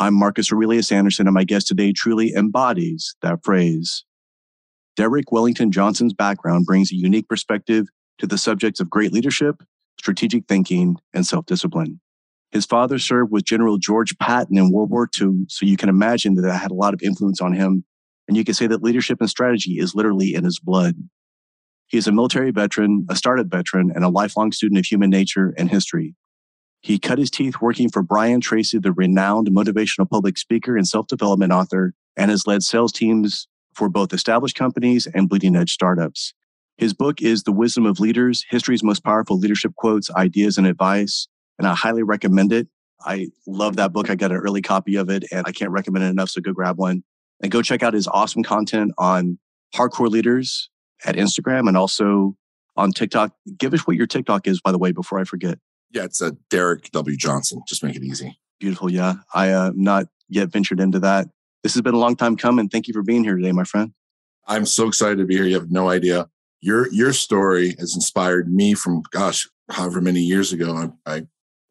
I'm Marcus Aurelius Anderson, and my guest today truly embodies that phrase. Derek Wellington Johnson's background brings a unique perspective to the subjects of great leadership, strategic thinking, and self discipline. His father served with General George Patton in World War II, so you can imagine that that had a lot of influence on him. And you can say that leadership and strategy is literally in his blood. He is a military veteran, a startup veteran, and a lifelong student of human nature and history. He cut his teeth working for Brian Tracy, the renowned motivational public speaker and self development author, and has led sales teams for both established companies and bleeding edge startups. His book is The Wisdom of Leaders History's Most Powerful Leadership Quotes, Ideas, and Advice. And I highly recommend it. I love that book. I got an early copy of it and I can't recommend it enough. So go grab one and go check out his awesome content on hardcore leaders at Instagram and also on TikTok. Give us what your TikTok is, by the way, before I forget. Yeah, it's a Derek W. Johnson. Just make it easy. Beautiful. Yeah. I uh, not yet ventured into that. This has been a long time coming. Thank you for being here today, my friend. I'm so excited to be here. You have no idea. Your your story has inspired me from gosh, however many years ago. I, I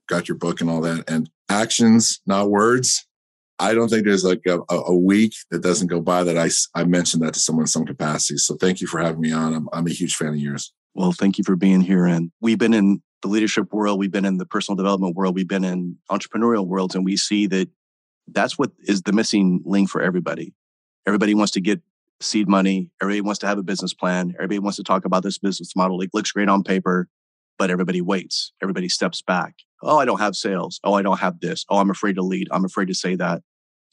got your book and all that. And actions, not words. I don't think there's like a, a week that doesn't go by that I, I mentioned that to someone in some capacity. So thank you for having me on. I'm, I'm a huge fan of yours. Well, thank you for being here. And we've been in the leadership world, we've been in the personal development world, we've been in entrepreneurial worlds, and we see that that's what is the missing link for everybody. Everybody wants to get seed money. Everybody wants to have a business plan. Everybody wants to talk about this business model. It looks great on paper, but everybody waits. Everybody steps back. Oh, I don't have sales. Oh, I don't have this. Oh, I'm afraid to lead. I'm afraid to say that.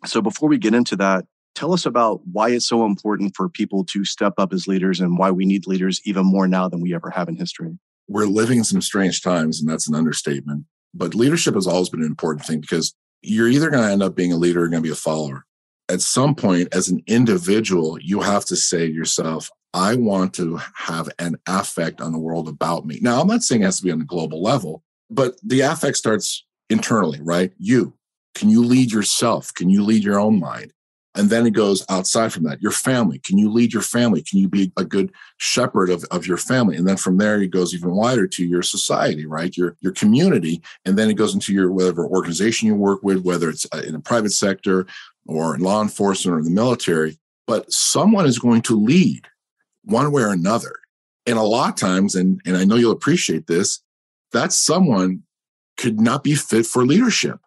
So before we get into that, tell us about why it's so important for people to step up as leaders and why we need leaders even more now than we ever have in history we're living in some strange times, and that's an understatement. But leadership has always been an important thing because you're either going to end up being a leader or going to be a follower. At some point, as an individual, you have to say to yourself, I want to have an affect on the world about me. Now, I'm not saying it has to be on a global level, but the affect starts internally, right? You. Can you lead yourself? Can you lead your own mind? And then it goes outside from that. Your family. Can you lead your family? Can you be a good shepherd of, of your family? And then from there, it goes even wider to your society, right? Your, your community. And then it goes into your whatever organization you work with, whether it's uh, in the private sector or in law enforcement or the military. But someone is going to lead one way or another. And a lot of times, and, and I know you'll appreciate this, that someone could not be fit for leadership.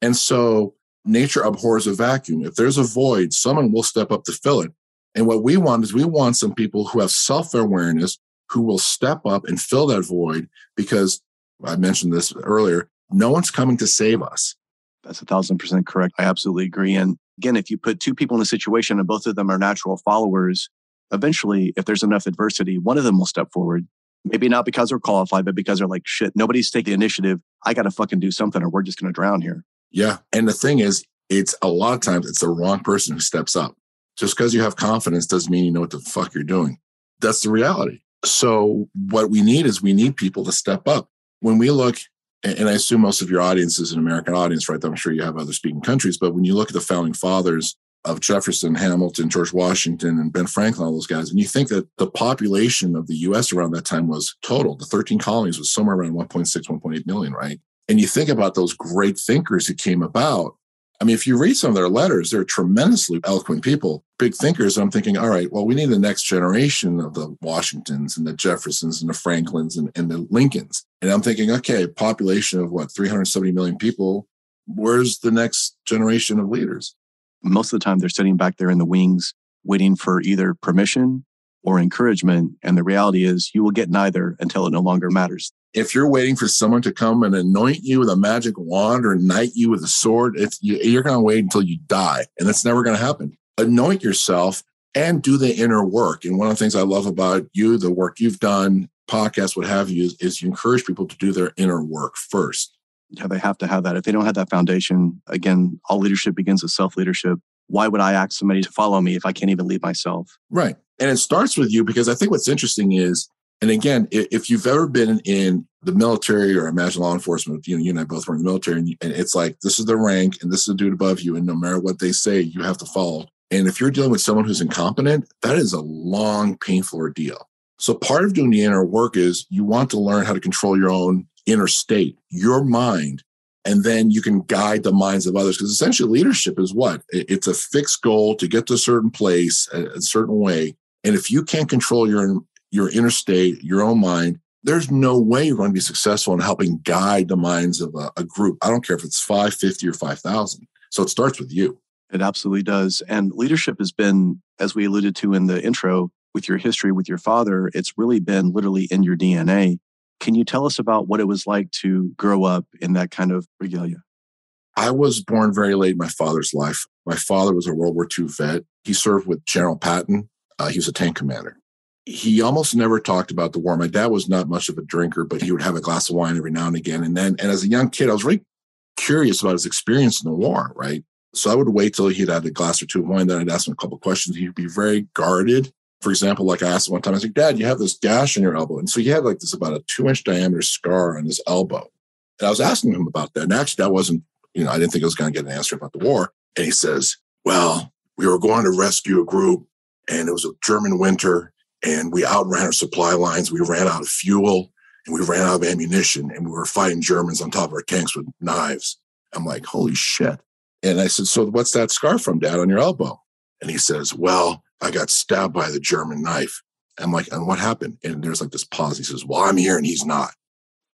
And so nature abhors a vacuum. If there's a void, someone will step up to fill it. And what we want is we want some people who have self awareness who will step up and fill that void because I mentioned this earlier. No one's coming to save us. That's a thousand percent correct. I absolutely agree. And again, if you put two people in a situation and both of them are natural followers, eventually, if there's enough adversity, one of them will step forward. Maybe not because they're qualified, but because they're like, shit, nobody's taking the initiative. I got to fucking do something or we're just going to drown here. Yeah. And the thing is, it's a lot of times it's the wrong person who steps up. Just because you have confidence doesn't mean you know what the fuck you're doing. That's the reality. So what we need is we need people to step up. When we look, and I assume most of your audience is an American audience, right? I'm sure you have other speaking countries, but when you look at the founding fathers of Jefferson, Hamilton, George Washington, and Ben Franklin, all those guys, and you think that the population of the US around that time was total, the 13 colonies was somewhere around 1.6, 1.8 million, right? And you think about those great thinkers who came about. I mean, if you read some of their letters, they're tremendously eloquent people, big thinkers. I'm thinking, all right, well, we need the next generation of the Washingtons and the Jeffersons and the Franklins and, and the Lincolns. And I'm thinking, okay, population of what, 370 million people. Where's the next generation of leaders? Most of the time, they're sitting back there in the wings, waiting for either permission or encouragement. And the reality is you will get neither until it no longer matters. If you're waiting for someone to come and anoint you with a magic wand or knight you with a sword, it's, you're going to wait until you die. And that's never going to happen. Anoint yourself and do the inner work. And one of the things I love about you, the work you've done, podcast, what have you, is, is you encourage people to do their inner work first. Yeah, they have to have that. If they don't have that foundation, again, all leadership begins with self leadership. Why would I ask somebody to follow me if I can't even lead myself? Right. And it starts with you because I think what's interesting is, and again, if you've ever been in the military or imagine law enforcement, you know, you and I both were in the military, and, it's like this is the rank and this is the dude above you, and no matter what they say, you have to follow. And if you're dealing with someone who's incompetent, that is a long, painful ordeal. So part of doing the inner work is you want to learn how to control your own inner state, your mind, and then you can guide the minds of others. Because essentially, leadership is what? It's a fixed goal to get to a certain place a, certain way. And if you can't control your your inner state, your own mind, there's no way you're going to be successful in helping guide the minds of a, a group. I don't care if it's 550 or 5,000. So it starts with you. It absolutely does. And leadership has been, as we alluded to in the intro, with your history with your father, it's really been literally in your DNA. Can you tell us about what it was like to grow up in that kind of regalia? I was born very late in my father's life. My father was a World War II vet. He served with General Patton. Uh, he was a tank commander. He almost never talked about the war. My dad was not much of a drinker, but he would have a glass of wine every now and again. And then, and as a young kid, I was really curious about his experience in the war, right? So I would wait till he'd had a glass or two of wine. Then I'd ask him a couple questions. He'd be very guarded. For example, like I asked him one time, I was like, Dad, you have this gash on your elbow. And so he had like this about a two inch diameter scar on his elbow. And I was asking him about that. And actually, that wasn't, you know, I didn't think I was going to get an answer about the war. And he says, Well, we were going to rescue a group and it was a German winter and we outran our supply lines. We ran out of fuel and we ran out of ammunition and we were fighting Germans on top of our tanks with knives. I'm like, holy shit. And I said, So what's that scar from, Dad, on your elbow? And he says, Well, I got stabbed by the German knife. I'm like, And what happened? And there's like this pause. He says, Well, I'm here and he's not.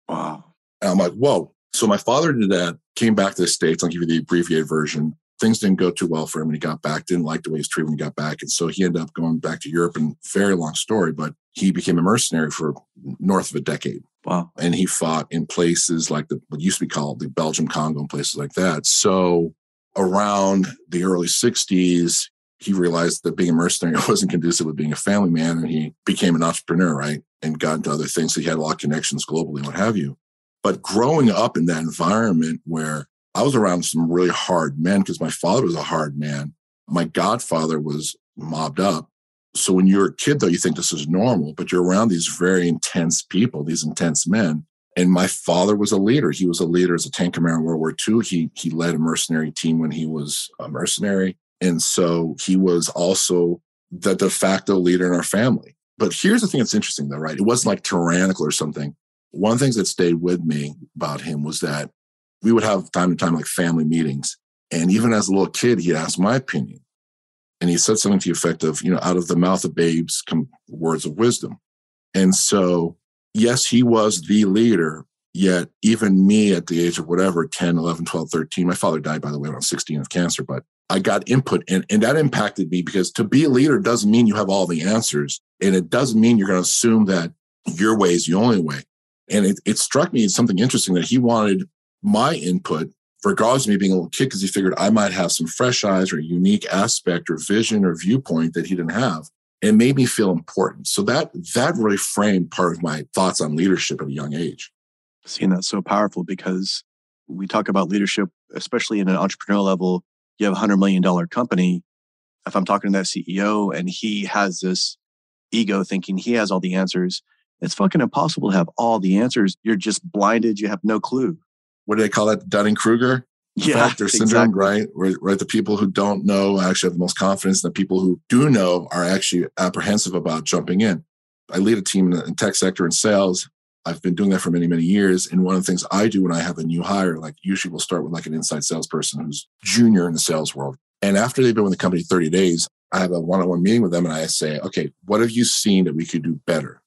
Wow. And I'm like, Whoa. So my father did that, came back to the States. I'll give you the abbreviated version. Things didn't go too well for him when he got back, didn't like the way he was treated when he got back. And so he ended up going back to Europe and very long story, but he became a mercenary for north of a decade. Wow. And he fought in places like the what used to be called the Belgium Congo and places like that. So around the early 60s, he realized that being a mercenary wasn't conducive with being a family man. And he became an entrepreneur, right? And got into other things. So he had a lot of connections globally, what have you. But growing up in that environment where I was around some really hard men because my father was a hard man. My godfather was mobbed up. So when you're a kid, though, you think this is normal, but you're around these very intense people, these intense men. And my father was a leader. He was a leader as a tank commander in World War II. He he led a mercenary team when he was a mercenary, and so he was also the de facto leader in our family. But here's the thing that's interesting, though, right? It wasn't like tyrannical or something. One of the things that stayed with me about him was that we would have time to time like family meetings, and even as a little kid, he'd ask my opinion, and he said something to the effect of, you know, out of the mouth of babes come words of wisdom, and so yes, he was the leader. Yet, even me at the age of whatever, 10, 11, 12, 13, my father died, by the way, when I was 16 of cancer, but I got input and, and that impacted me because to be a leader doesn't mean you have all the answers. And it doesn't mean you're going to assume that your way is the only way. And it, it struck me as something interesting that he wanted my input, regardless of me being a little kid, because he figured I might have some fresh eyes or unique aspect or vision or viewpoint that he didn't have it made me feel important. So that that really framed part of my thoughts on leadership at a young age. Seeing that so powerful because we talk about leadership, especially in an entrepreneurial level. You have a hundred million dollar company. If I'm talking to that CEO and he has this ego thinking he has all the answers, it's fucking impossible to have all the answers. You're just blinded. You have no clue. What do they call that? Dunning Kruger? yeah, factor syndrome, right? Where, right? The people who don't know actually have the most confidence. And the people who do know are actually apprehensive about jumping in. I lead a team in the tech sector and sales. I've been doing that for many, many years. And one of the things I do when I have a new hire, like usually we'll start with like an inside salesperson who's junior in the sales world. And after they've been with the company 30 days, I have a one-on-one meeting with them and I say, okay, what have you seen that we could do better?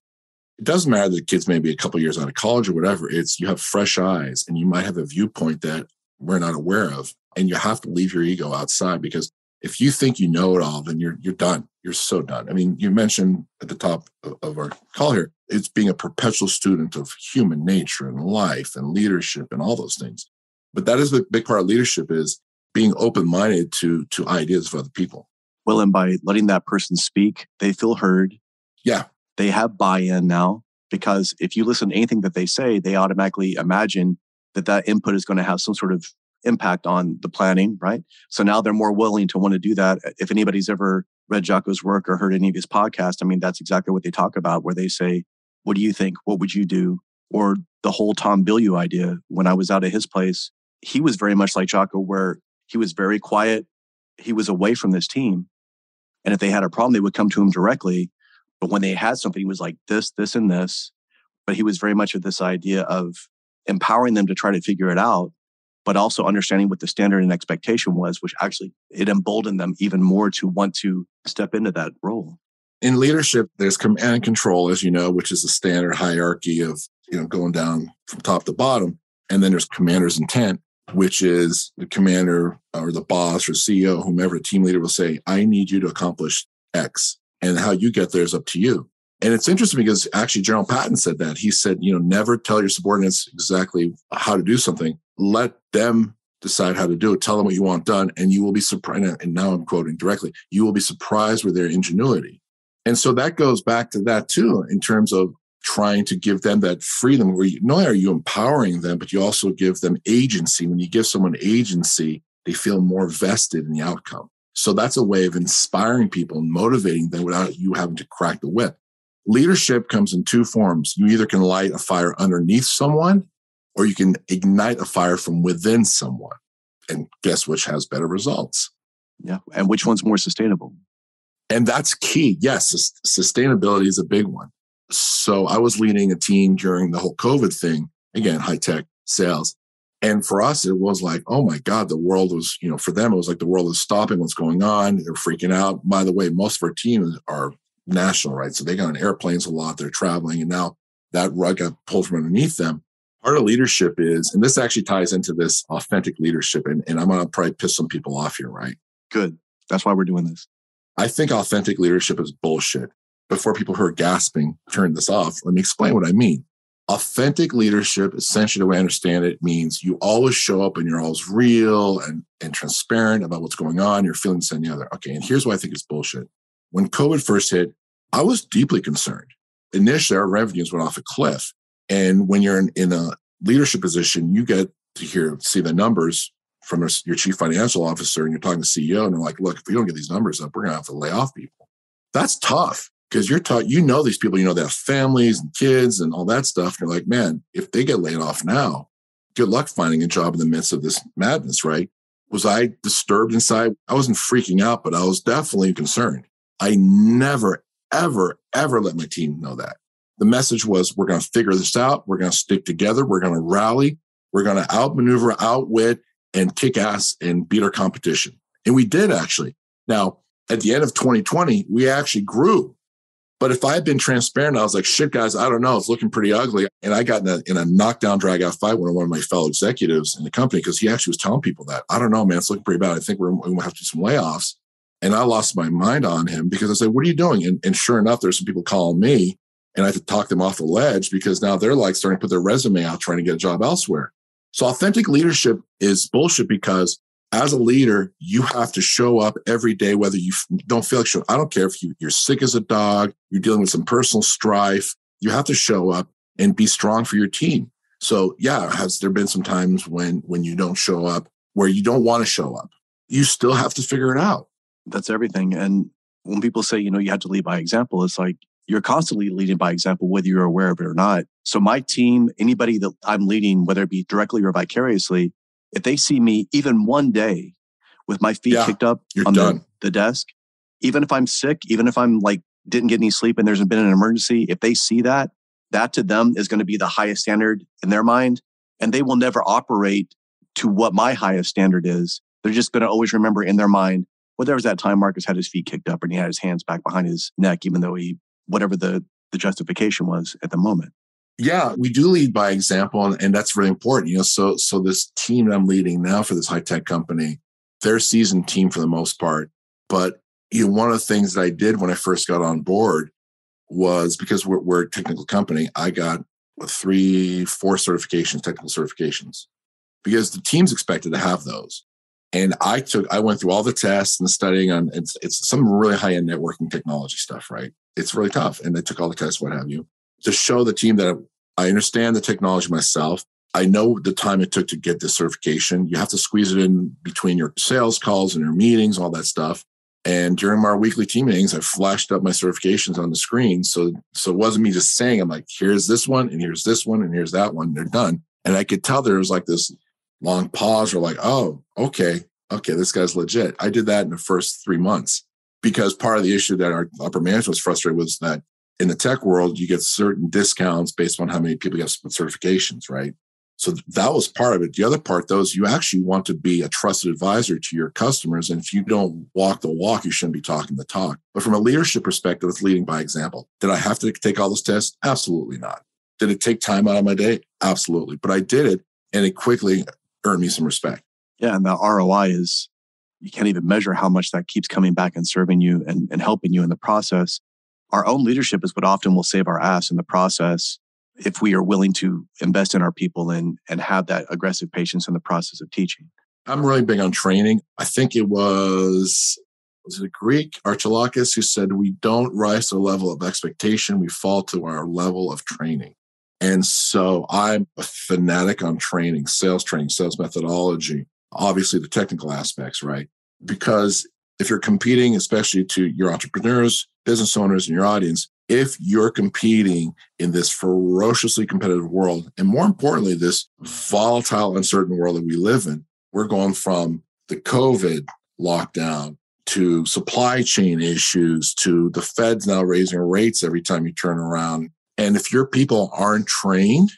It doesn't matter that the kids may be a couple years out of college or whatever. It's you have fresh eyes and you might have a viewpoint that we're not aware of. And you have to leave your ego outside because if you think you know it all, then you're you're done. You're so done. I mean, you mentioned at the top of our call here, it's being a perpetual student of human nature and life and leadership and all those things. But that is a big part of leadership is being open-minded to to ideas of other people. Well, and by letting that person speak, they feel heard. Yeah. They have buy-in now because if you listen to anything that they say, they automatically imagine that that input is going to have some sort of impact on the planning, right? So now they're more willing to want to do that. If anybody's ever read Jocko's work or heard any of his podcasts, I mean, that's exactly what they talk about, where they say, What do you think? What would you do? Or the whole Tom Bilyeu idea. When I was out at his place, he was very much like Jocko, where he was very quiet. He was away from this team. And if they had a problem, they would come to him directly. But when they had something, he was like this, this, and this. But he was very much of this idea of empowering them to try to figure it out but also understanding what the standard and expectation was, which actually it emboldened them even more to want to step into that role. In leadership, there's command and control, as you know, which is the standard hierarchy of you know going down from top to bottom. And then there's commander's intent, which is the commander or the boss or CEO, whomever team leader will say, I need you to accomplish X. And how you get there is up to you. And it's interesting because actually General Patton said that. He said, you know, never tell your subordinates exactly how to do something. Let them decide how to do it. Tell them what you want done, and you will be surprised. And now I'm quoting directly, you will be surprised with their ingenuity. And so that goes back to that too, in terms of trying to give them that freedom where you, not only are you empowering them, but you also give them agency. When you give someone agency, they feel more vested in the outcome. So that's a way of inspiring people and motivating them without you having to crack the whip. Leadership comes in two forms. You either can light a fire underneath someone or you can ignite a fire from within someone. And guess which has better results? Yeah. And which one's more sustainable? And that's key. Yes, sustainability is a big one. So I was leading a team during the whole COVID thing, again, high tech sales. And for us, it was like, oh my God, the world was, you know, for them, it was like the world is stopping. What's going on? They're freaking out. By the way, most of our teams are national, right? So they got on airplanes a lot. They're traveling. And now that rug got pulled from underneath them part of leadership is, and this actually ties into this authentic leadership. And, and I'm going to probably piss some people off here, right? Good. That's why we're doing this. I think authentic leadership is bullshit. Before people who are gasping turn this off, let me explain what I mean. Authentic leadership, essentially, the way I understand it, means you always show up and you're always real and, and transparent about what's going on. You're feeling this and the other. Okay. And here's why I think it's bullshit. When COVID first hit, I was deeply concerned. Initially, our revenues went off a cliff. And when you're in, in a leadership position, you get to hear, see the numbers from your chief financial officer and you're talking to CEO and they're like, look, if we don't get these numbers up, we're going to have to lay off people. That's tough because you're taught, you know, these people, you know, they have families and kids and all that stuff. And you're like, man, if they get laid off now, good luck finding a job in the midst of this madness, right? Was I disturbed inside? I wasn't freaking out, but I was definitely concerned. I never, ever, ever let my team know that. The message was we're going to figure this out. We're going to stick together. We're going to rally. We're going to outmaneuver, outwit, and kick ass and beat our competition. And we did actually. Now, at the end of 2020, we actually grew. But if I had been transparent, I was like, shit, guys, I don't know. It's looking pretty ugly. And I got in a, in a knockdown, drag out fight with one of my fellow executives in the company because he actually was telling people that. I don't know, man. It's looking pretty bad. I think we're, we're going to have to do some layoffs. And I lost my mind on him because I said, what are you doing? And, and sure enough, there's some people calling me and I had to talk them off the ledge because now they're like starting to put their resume out trying to get a job elsewhere. So authentic leadership is bullshit because as a leader, you have to show up every day, whether you don't feel like show. I don't care if you, you're sick as a dog, you're dealing with some personal strife. You have to show up and be strong for your team. So yeah, has there been some times when when you don't show up where you don't want to show up? You still have to figure it out. That's everything. And when people say, you know, you have to lead by example, it's like you're constantly leading by example, whether you're aware of it or not. So my team, anybody that I'm leading, whether it be directly or vicariously, if they see me even one day with my feet yeah, kicked up on the, the desk, even if I'm sick, even if I'm like didn't get any sleep and there's been an emergency, if they see that, that to them is going to be the highest standard in their mind. And they will never operate to what my highest standard is. They're just going to always remember in their mind, well, there was that time Marcus had his feet kicked up and he had his hands back behind his neck, even though he whatever the, the justification was at the moment. Yeah, we do lead by example, and, and that's really important. You know, so so this team I'm leading now for this high tech company, they're seasoned team for the most part. But you know, one of the things that I did when I first got on board was because we're, we're a technical company, I got three, four certifications, technical certifications, because the teams expected to have those. And I took, I went through all the tests and studying on it's, it's some really high end networking technology stuff, right? It's really tough. And they took all the tests, what have you, to show the team that I understand the technology myself. I know the time it took to get this certification. You have to squeeze it in between your sales calls and your meetings, all that stuff. And during our weekly team meetings, I flashed up my certifications on the screen. So, so it wasn't me just saying, I'm like, here's this one, and here's this one, and here's that one. They're done. And I could tell there was like this long pause or like, oh, okay, okay, this guy's legit. I did that in the first three months because part of the issue that our upper management was frustrated with was that in the tech world, you get certain discounts based on how many people you have certifications, right? So that was part of it. The other part, though, is you actually want to be a trusted advisor to your customers. And if you don't walk the walk, you shouldn't be talking the talk. But from a leadership perspective, it's leading by example. Did I have to take all those tests? Absolutely not. Did it take time out of my day? Absolutely. But I did it and it quickly earned me some respect. Yeah. And the ROI is, you can't even measure how much that keeps coming back and serving you and, and helping you in the process. Our own leadership is what often will save our ass in the process if we are willing to invest in our people and and have that aggressive patience in the process of teaching. I'm really big on training. I think it was was it a Greek Archilochus who said we don't rise to the level of expectation, we fall to our level of training. And so I'm a fanatic on training, sales training, sales methodology, obviously the technical aspects, right? Because if you're competing, especially to your entrepreneurs, business owners, and your audience, if you're competing in this ferociously competitive world, and more importantly, this volatile, uncertain world that we live in, we're going from the COVID lockdown to supply chain issues to the feds now raising rates every time you turn around. And if your people aren't trained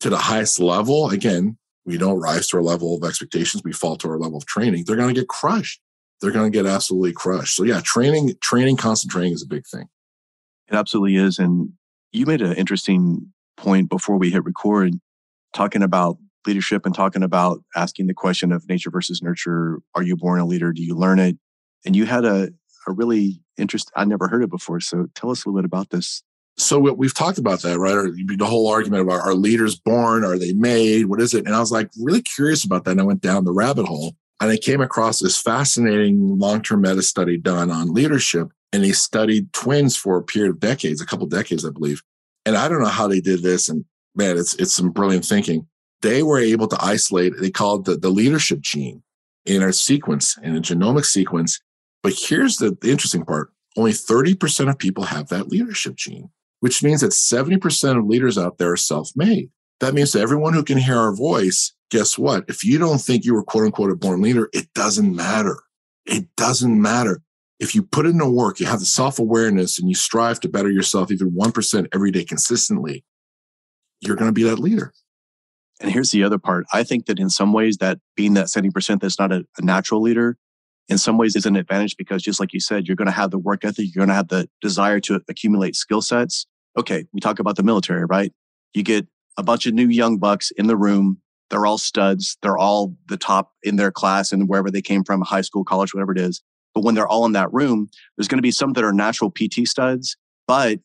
to the highest level, again, we don't rise to our level of expectations, we fall to our level of training, they're going to get crushed. They're going to get absolutely crushed. So yeah, training, training, constant training is a big thing. It absolutely is. And you made an interesting point before we hit record, talking about leadership and talking about asking the question of nature versus nurture. Are you born a leader? Do you learn it? And you had a, a really interest. I never heard it before. So tell us a little bit about this. So we've talked about that, right? the whole argument about are leaders born? Are they made? What is it? And I was like really curious about that. And I went down the rabbit hole and I came across this fascinating long-term meta study done on leadership and he studied twins for a period of decades, a couple decades, I believe. And I don't know how they did this. And man, it's it's some brilliant thinking. They were able to isolate. They called the the leadership gene in our sequence in a genomic sequence. But here's the, the interesting part: only thirty percent of people have that leadership gene, which means that seventy percent of leaders out there are self-made. That means that everyone who can hear our voice, guess what? If you don't think you were quote unquote a born leader, it doesn't matter. It doesn't matter if you put in the work, you have the self awareness and you strive to better yourself even 1% every day consistently, you're going to be that leader. And here's the other part. I think that in some ways, that being that 70% that's not a, a natural leader, in some ways is an advantage because just like you said, you're going to have the work ethic, you're going to have the desire to accumulate skill sets. Okay, we talk about the military, right? You get a bunch of new young bucks in the room. They're all studs. They're all the top in their class and wherever they came from, high school, college, whatever it is. But when they're all in that room, there's going to be some that are natural PT studs, but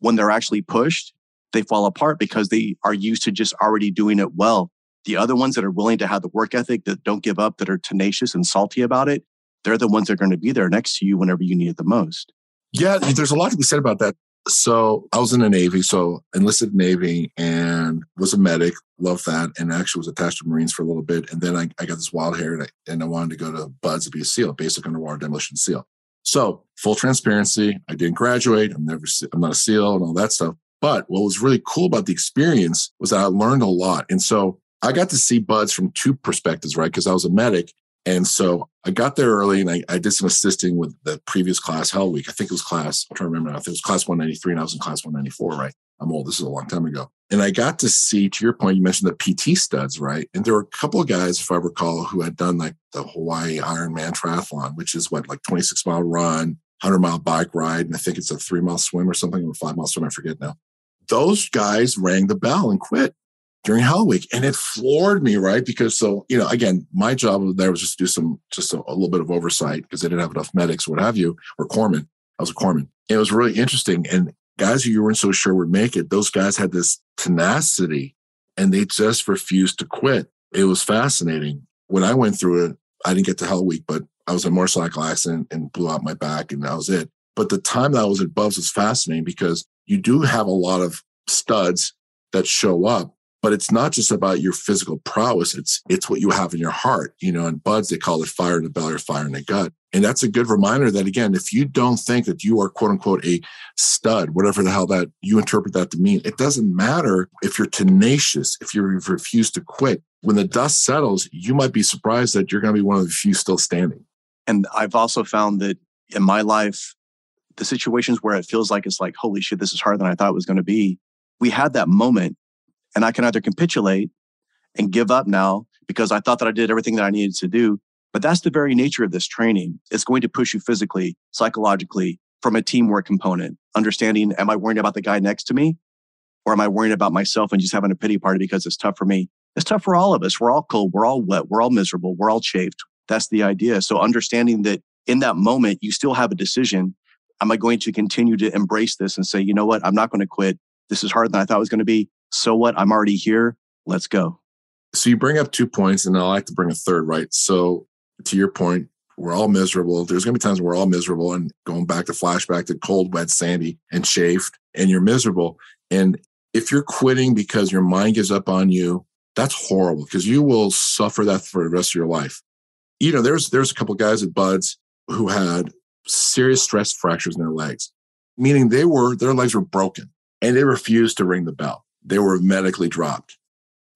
when they're actually pushed, they fall apart because they are used to just already doing it well. The other ones that are willing to have the work ethic, that don't give up, that are tenacious and salty about it, they're the ones that are going to be there next to you whenever you need it the most. Yeah, there's a lot to be said about that. So I was in the Navy, so enlisted Navy and was a medic, loved that, and actually was attached to Marines for a little bit. And then I, I got this wild hair and I, and I wanted to go to BUD/S to be a SEAL, basic underwater demolition SEAL. So full transparency, I didn't graduate. I'm never, I'm not a SEAL and all that stuff. But what was really cool about the experience was that I learned a lot. And so I got to see BUD/S from two perspectives, right? Because I was a medic and so I got there early and I, I, did some assisting with the previous class, Hell Week. I think it was class, I'm trying to remember now. I think it was class 193 and I was in class 194, right? I'm old. This is a long time ago. And I got to see, to your point, you mentioned the PT studs, right? And there were a couple of guys, if I recall, who had done like the Hawaii Ironman triathlon, which is what, like 26 mile run, 100 mile bike ride. And I think it's a three mile swim or something, or five mile swim. I forget now. Those guys rang the bell and quit during Hell Week. And it floored me, right? Because so, you know, again, my job there was just to do some, just a, a little bit of oversight because they didn't have enough medics, what have you, or corpsmen. I was a corpsman. It was really interesting. And guys who you weren't so sure would make it, those guys had this tenacity and they just refused to quit. It was fascinating. When I went through it, I didn't get to Hell Week, but I was in a motorcycle accident and blew out my back and that was it. But the time that I was at BUD/S was fascinating because you do have a lot of studs that show up but it's not just about your physical prowess it's it's what you have in your heart you know and BUD/S they call it fire in the belly or fire in the gut. And that's a good reminder that again if you don't think that you are quote unquote a stud whatever the hell that you interpret that to mean it doesn't matter if you're tenacious if you refuse to quit. When the dust settles you might be surprised that you're going to be one of the few still standing. And i've also found that in my life the situations where it feels like it's like holy shit this is harder than i thought it was going to be we had that moment and I can either capitulate and give up now because I thought that I did everything that I needed to do. But that's the very nature of this training. It's going to push you physically, psychologically, from a teamwork component, understanding, am I worrying about the guy next to me? Or am I worrying about myself and just having a pity party because it's tough for me? It's tough for all of us. We're all cold. We're all wet. We're all miserable. We're all chafed. That's the idea. So understanding that in that moment, you still have a decision. Am I going to continue to embrace this and say, you know what? I'm not going to quit. This is harder than I thought it was going to be. So what? I'm already here. Let's go. So you bring up two points, and I like to bring a third, right? So to your point, we're all miserable. There's going to be times we're all miserable, and going back to flashback to cold, wet, sandy, and chafed, and you're miserable. And if you're quitting because your mind gives up on you, that's horrible because you will suffer that for the rest of your life. You know, there's there's a couple guys at BUD/S who had serious stress fractures in their legs, meaning they were their legs were broken and they refused to ring the bell they were medically dropped.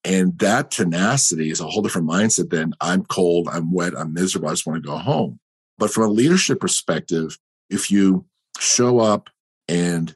And that tenacity is a whole different mindset than I'm cold, I'm wet, I'm miserable, I just want to go home. But from a leadership perspective, if you show up and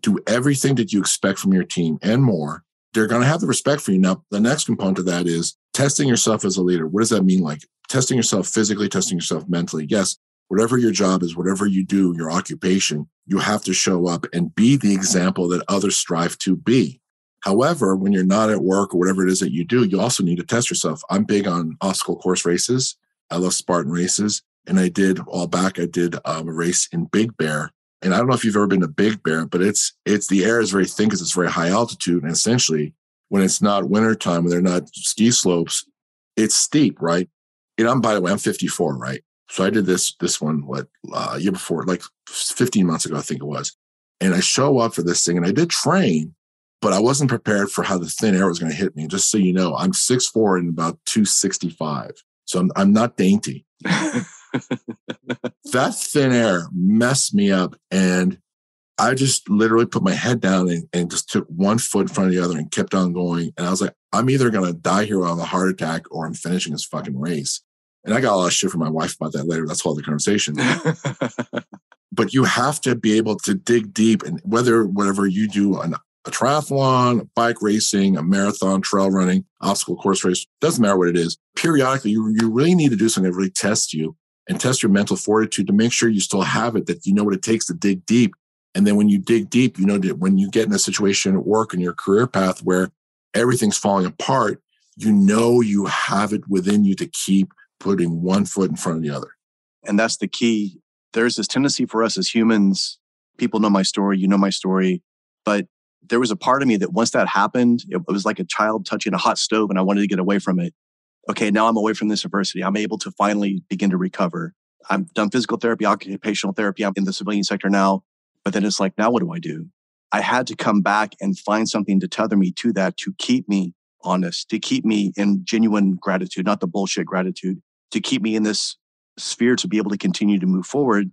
do everything that you expect from your team and more, they're going to have the respect for you. Now, the next component of that is testing yourself as a leader. What does that mean? Like testing yourself physically, testing yourself mentally. Yes, whatever your job is, whatever you do, your occupation, you have to show up and be the example that others strive to be. However, when you're not at work or whatever it is that you do, you also need to test yourself. I'm big on obstacle course races. I love Spartan races. And I did all back, I did um, a race in Big Bear. And I don't know if you've ever been to Big Bear, but it's, it's the air is very thin because it's very high altitude. And essentially, when it's not wintertime, when they're not ski slopes, it's steep, right? And I'm, by the way, I'm 54, right? So I did this, this one, what, uh, year before, like 15 months ago, I think it was. And I show up for this thing and I did train, but I wasn't prepared for how the thin air was going to hit me. Just so you know, I'm 6'4 and about 265. So I'm, I'm not dainty. that thin air messed me up. And I just literally put my head down and, and, just took one foot in front of the other and kept on going. And I was like, I'm either going to die here of a heart attack or I'm finishing this fucking race. And I got a lot of shit from my wife about that later. That's all the conversation. but you have to be able to dig deep and whether whatever you do an a triathlon, bike racing, a marathon, trail running, obstacle course race, doesn't matter what it is. Periodically, you, you really need to do something that really tests you and test your mental fortitude to make sure you still have it, that you know what it takes to dig deep. And then when you dig deep, you know that when you get in a situation at work in your career path where everything's falling apart, you know you have it within you to keep putting one foot in front of the other. And that's the key. There's this tendency for us as humans. People know my story, you know my story, but there was a part of me that once that happened, it, was like a child touching a hot stove and I wanted to get away from it. Okay, now I'm away from this adversity. I'm able to finally begin to recover. I've done physical therapy, occupational therapy. I'm in the civilian sector now. But then it's like, now what do I do? I had to come back and find something to tether me to that, to keep me honest, to keep me in genuine gratitude, not the bullshit gratitude, to keep me in this sphere to be able to continue to move forward.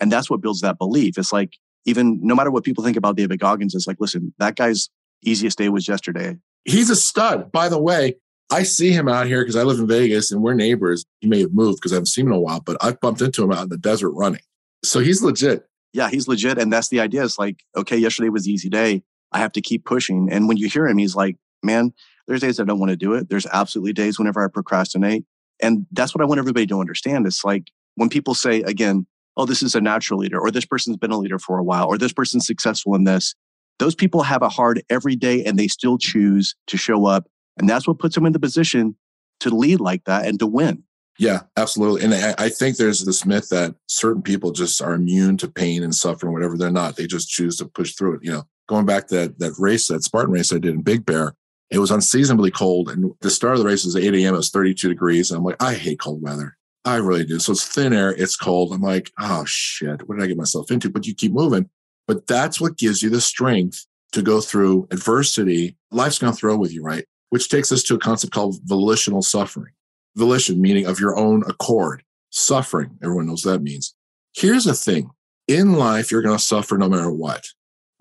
And that's what builds that belief. It's like even no matter what people think about David Goggins, it's like, listen, that guy's easiest day was yesterday. He's a stud. By the way, I see him out here because I live in Vegas and we're neighbors. He may have moved because I haven't seen him in a while, but I've bumped into him out in the desert running. So he's legit. Yeah, he's legit. And that's the idea. It's like, okay, yesterday was the easy day. I have to keep pushing. And when you hear him, he's like, man, there's days I don't want to do it. There's absolutely days whenever I procrastinate. And that's what I want everybody to understand. It's like when people say, again, oh, this is a natural leader, or this person's been a leader for a while, or this person's successful in this. Those people have a hard every day and they still choose to show up. And that's what puts them in the position to lead like that and to win. Yeah, absolutely. And I, I, think there's this myth that certain people just are immune to pain and suffering, whatever they're not. They just choose to push through it. You know, going back to that, that race, that Spartan race I did in Big Bear, it was unseasonably cold. And the start of the race was 8 a.m. It was 32 degrees. And I'm like, I hate cold weather. I really do. So it's thin air. It's cold. I'm like, oh shit, what did I get myself into? But you keep moving. But that's what gives you the strength to go through adversity. Life's going to throw with you, right? Which takes us to a concept called volitional suffering volition, meaning of your own accord. Suffering, everyone knows that means. Here's the thing in life, you're going to suffer no matter what,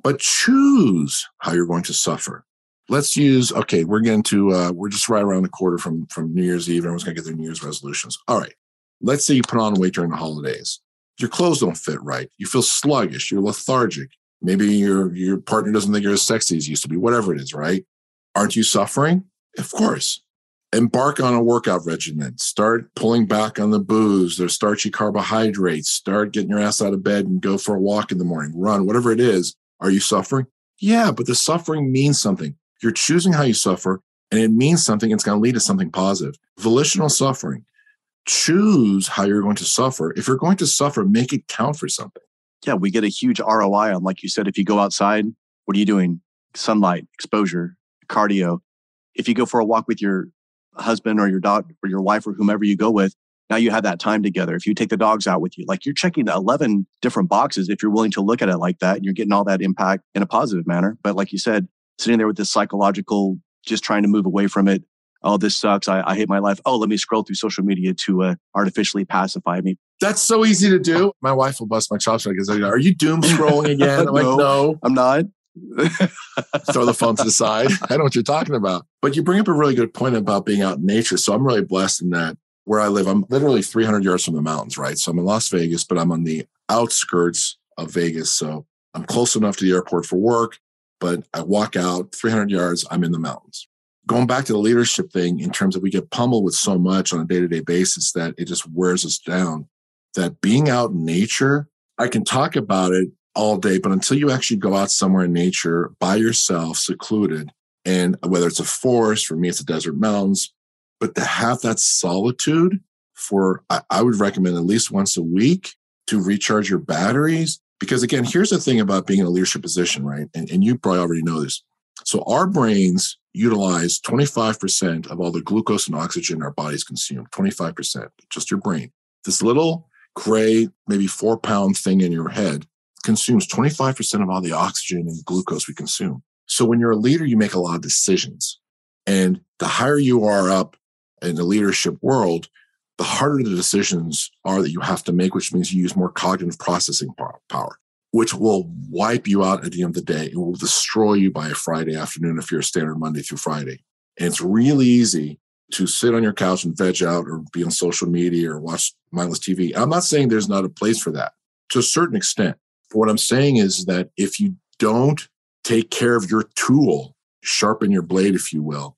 but choose how you're going to suffer. Let's use, okay, we're getting to, uh, we're just right around the quarter from, from New Year's Eve. Everyone's going to get their New Year's resolutions. All right. Let's say you put on weight during the holidays. Your clothes don't fit right. You feel sluggish. You're lethargic. Maybe your, your partner doesn't think you're as sexy as you used to be, whatever it is, right? Aren't you suffering? Of course embark on a workout regimen. Start pulling back on the booze, there's starchy carbohydrates. Start getting your ass out of bed and go for a walk in the morning, run, whatever it is. Are you suffering? Yeah, but the suffering means something. You're choosing how you suffer, and it means something. It's going to lead to something positive. Volitional suffering. Choose how you're going to suffer. If you're going to suffer, make it count for something. Yeah, we get a huge ROI on, like you said, if you go outside, what are you doing? Sunlight, exposure, cardio. If you go for a walk with your husband or your dog or your wife or whomever you go with, now you have that time together. If you take the dogs out with you, like you're checking 11 different boxes if you're willing to look at it like that, you're getting all that impact in a positive manner. But like you said, sitting there with this psychological, just trying to move away from it. Oh, this sucks. I, I hate my life. Oh, let me scroll through social media to uh, artificially pacify me. That's so easy to do. My wife will bust my chops because are you doom scrolling again? I'm no, like, no, I'm not. throw the phone to the side. I know what you're talking about. But you bring up a really good point about being out in nature. So I'm really blessed in that where I live, I'm literally 300 yards from the mountains, right? So I'm in Las Vegas, but I'm on the outskirts of Vegas. So I'm close enough to the airport for work, but I walk out 300 yards, I'm in the mountains. Going back to the leadership thing, in terms of we get pummeled with so much on a day to day basis that it just wears us down. That being out in nature, I can talk about it all day, but until you actually go out somewhere in nature by yourself, secluded, and whether it's a forest, for me, it's a desert mountains, but to have that solitude for, I, I would recommend at least once a week to recharge your batteries. Because again, here's the thing about being in a leadership position, right? And, and you probably already know this. So our brains utilize 25% of all the glucose and oxygen our bodies consume, 25%, just your brain. This little gray, maybe four pound thing in your head consumes 25% of all the oxygen and glucose we consume. So when you're a leader, you make a lot of decisions. And the higher you are up in the leadership world, the harder the decisions are that you have to make, which means you use more cognitive processing power, which will wipe you out at the end of the day. It will destroy you by a Friday afternoon if you're a standard Monday through Friday. And it's really easy to sit on your couch and veg out or be on social media or watch mindless TV. I'm not saying there's not a place for that to a certain extent. What I'm saying is that if you don't take care of your tool, sharpen your blade, if you will,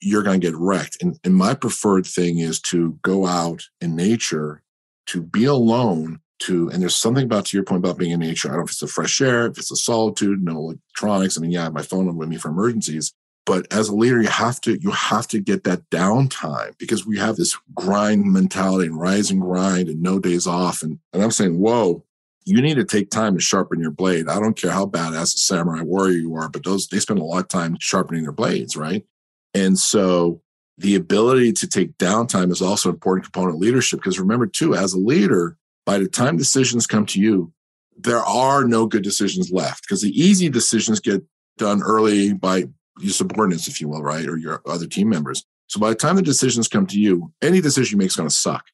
you're going to get wrecked. And, and my preferred thing is to go out in nature, to be alone, to, and there's something about to your point about being in nature. I don't know if it's the fresh air, if it's the solitude, no electronics. I mean, yeah, I have my phone with me for emergencies. But as a leader, you have to you have to get that downtime because we have this grind mentality and rise and grind and no days off. And, and I'm saying, whoa, you need to take time to sharpen your blade. I don't care how badass a samurai warrior you are, but those they spend a lot of time sharpening their blades, right? And so the ability to take downtime is also an important component of leadership because remember too, as a leader, by the time decisions come to you, there are no good decisions left because the easy decisions get done early by your subordinates, if you will, right? Or your other team members. So by the time the decisions come to you, any decision you make is going to suck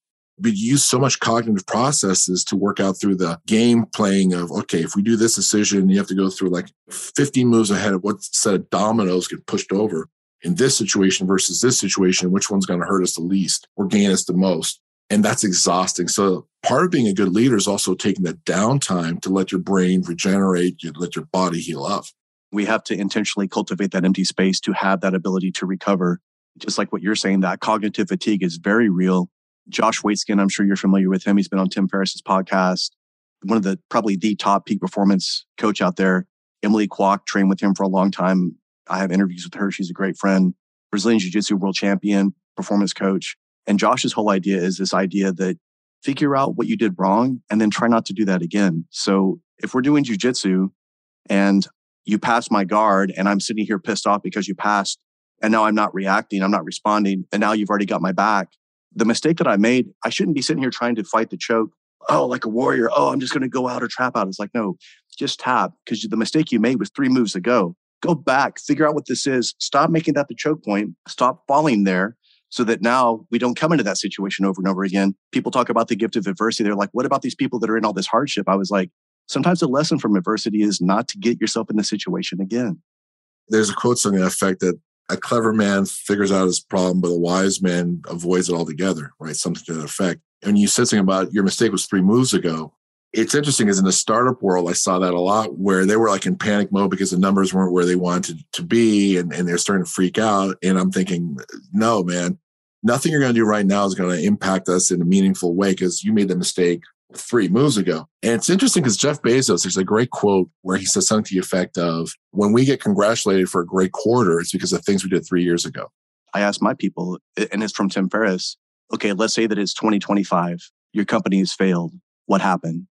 we use so much cognitive processes to work out through the game playing of okay if we do this decision you have to go through like 50 moves ahead of what set of dominoes get pushed over in this situation versus this situation which one's going to hurt us the least or gain us the most and that's exhausting so part of being a good leader is also taking that downtime to let your brain regenerate you let your body heal up we have to intentionally cultivate that empty space to have that ability to recover just like what you're saying that cognitive fatigue is very real Josh Waitzkin, I'm sure you're familiar with him. He's been on Tim Ferriss's podcast, one of the probably the top peak performance coach out there. Emily Kwok trained with him for a long time. I have interviews with her. She's a great friend, Brazilian Jiu Jitsu world champion, performance coach. And Josh's whole idea is this idea that figure out what you did wrong and then try not to do that again. So if we're doing Jiu Jitsu and you pass my guard and I'm sitting here pissed off because you passed and now I'm not reacting, I'm not responding, and now you've already got my back. The mistake that I made, I shouldn't be sitting here trying to fight the choke. Oh, like a warrior. Oh, I'm just going to go out or trap out. It's like, no, just tap because the mistake you made was three moves ago. Go back, figure out what this is. Stop making that the choke point. Stop falling there so that now we don't come into that situation over and over again. People talk about the gift of adversity. They're like, what about these people that are in all this hardship? I was like, sometimes the lesson from adversity is not to get yourself in the situation again. There's a quote something the effect that a clever man figures out his problem, but a wise man avoids it altogether, right? Something to that effect. And you said something about your mistake was three moves ago it's interesting is in the startup world, I saw that a lot where they were like in panic mode because the numbers weren't where they wanted to be and, and they're starting to freak out. And I'm thinking, no, man, nothing you're going to do right now is going to impact us in a meaningful way because you made the mistake three moves ago. And it's interesting because Jeff Bezos, there's a great quote where he says something to the effect of, when we get congratulated for a great quarter, it's because of things we did three years ago. I asked my people, and it's from Tim Ferriss, okay, let's say that it's 2025. Your company has failed. What happened?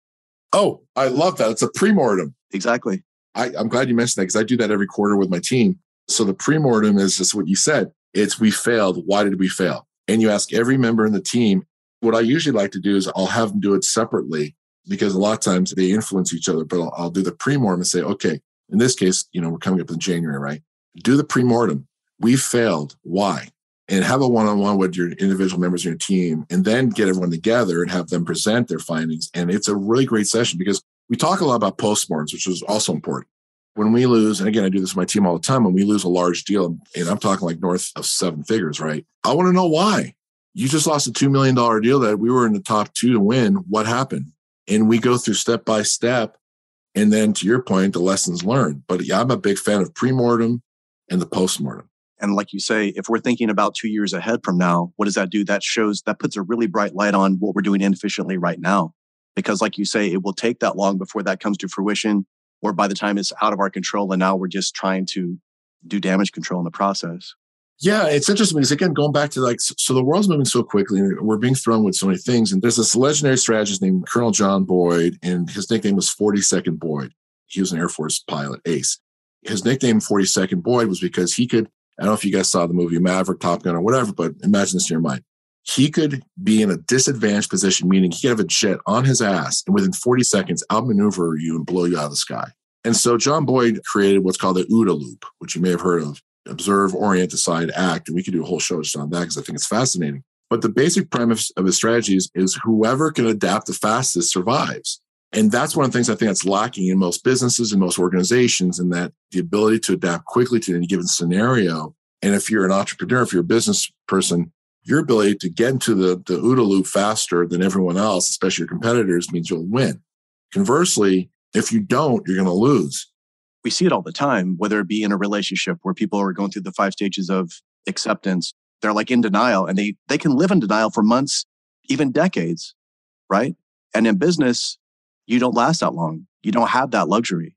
Oh, I love that. It's a pre-mortem. Exactly. I, I'm glad you mentioned that because I do that every quarter with my team. So the pre-mortem is just what you said. It's we failed. Why did we fail? And you ask every member in the team. What I usually like to do is I'll have them do it separately because a lot of times they influence each other. But I'll, I'll do the pre-mortem and say, okay, in this case, you know, we're coming up in January, right? Do the pre-mortem. We failed. Why? And have a one-on-one with your individual members of your team and then get everyone together and have them present their findings. And it's a really great session because we talk a lot about postmortems which is also important. When we lose and again i do this with my team all the time when we lose a large deal and i'm talking like north of seven figures right? I want to know why. You just lost a $2 million deal that we were in the top two to win. What happened? And we go through step by step and then to your point the lessons learned. But yeah i'm a big fan of pre-mortem and the post-mortem and like you say, if we're thinking about two years ahead from now, what does that do? That shows that puts a really bright light on what we're doing inefficiently right now. Because like you say, it will take that long before that comes to fruition or by the time it's out of our control. And now we're just trying to do damage control in the process. Yeah, it's interesting because again, going back to like, so the world's moving so quickly and we're being thrown with so many things. And there's this legendary strategist named Colonel John Boyd, and his nickname was 40-Second Boyd. He was an Air Force pilot, ace. His nickname 40-Second Boyd was because he could I don't know if you guys saw the movie Maverick, Top Gun, or whatever, but imagine this in your mind. He could be in a disadvantaged position, meaning he could have a jet on his ass and within 40 seconds outmaneuver you and blow you out of the sky. And so John Boyd created what's called the OODA loop, which you may have heard of observe, orient, decide, act. And we could do a whole show just on that because I think it's fascinating. But the basic premise of his strategies is whoever can adapt the fastest survives. And that's one of the things I think that's lacking in most businesses and most organizations, in that the ability to adapt quickly to any given scenario. And if you're an entrepreneur, if you're a business person, your ability to get into the, the OODA loop faster than everyone else, especially your competitors, means you'll win. Conversely, if you don't, you're going to lose. We see it all the time, whether it be in a relationship where people are going through the five stages of acceptance. They're like in denial and they, they can live in denial for months, even decades, right? And in business, you don't last that long. You don't have that luxury.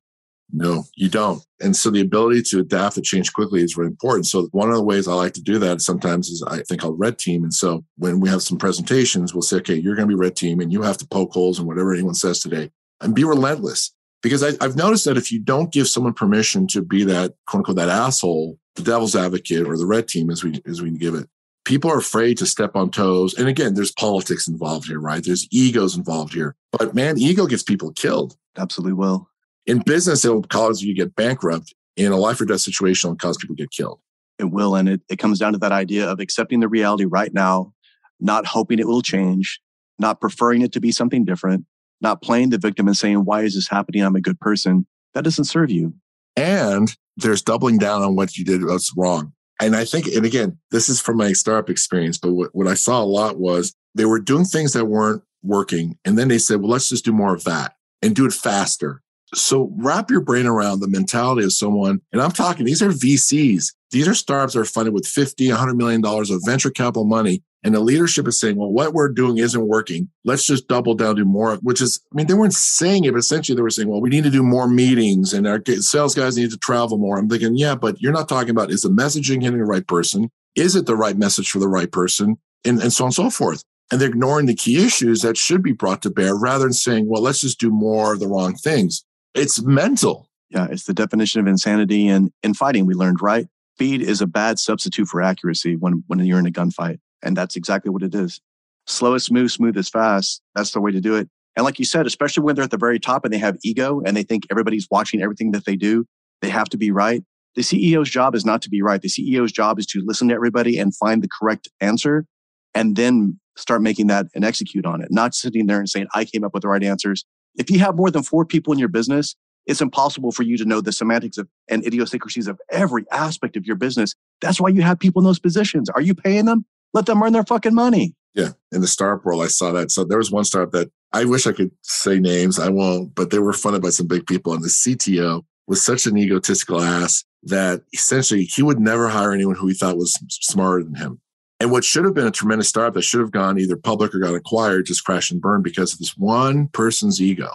No, you don't. And so the ability to adapt and change quickly is really important. So one of the ways I like to do that sometimes is I think I'll red team. And so when we have some presentations, we'll say, okay, you're going to be red team and you have to poke holes in whatever anyone says today and be relentless. Because I, I've noticed that if you don't give someone permission to be that quote unquote that asshole, the devil's advocate or the red team as we as we give it, people are afraid to step on toes. And again, there's politics involved here, right? There's egos involved here. But man, ego gets people killed. Absolutely will. In business, it'll cause you to get bankrupt. In a life or death situation, it'll cause people to get killed. It will. And it, it comes down to that idea of accepting the reality right now, not hoping it will change, not preferring it to be something different, not playing the victim and saying, why is this happening? I'm a good person. That doesn't serve you. And there's doubling down on what you did that's wrong. And I think, and again, this is from my startup experience, but what, what I saw a lot was they were doing things that weren't working. And then they said, well, let's just do more of that and do it faster. So wrap your brain around the mentality of someone. And I'm talking, these are VCs. These are startups that are funded with 50, 100 million dollars of venture capital money. And the leadership is saying, well, what we're doing isn't working. Let's just double down, do more, which is, I mean, they weren't saying it, but essentially they were saying, well, we need to do more meetings and our sales guys need to travel more. I'm thinking, yeah, but you're not talking about is the messaging hitting the right person? Is it the right message for the right person? And, and so on and so forth. And they're ignoring the key issues that should be brought to bear rather than saying, well, let's just do more of the wrong things. It's mental. Yeah, it's the definition of insanity. And in fighting, we learned, right? Speed is a bad substitute for accuracy when, when you're in a gunfight. And that's exactly what it is. Slowest move, smooth, smooth is fast. That's the way to do it. And like you said, especially when they're at the very top and they have ego and they think everybody's watching everything that they do, they have to be right. The CEO's job is not to be right. The CEO's job is to listen to everybody and find the correct answer and then start making that and execute on it, not sitting there and saying, I came up with the right answers. If you have more than four people in your business, it's impossible for you to know the semantics of, and idiosyncrasies of every aspect of your business. That's why you have people in those positions. Are you paying them? Let them earn their fucking money. Yeah. In the startup world, I saw that. So there was one startup that I wish I could say names. I won't, but they were funded by some big people. And the CTO was such an egotistical ass that essentially he would never hire anyone who he thought was smarter than him. And what should have been a tremendous startup that should have gone either public or got acquired just crashed and burned because of this one person's ego.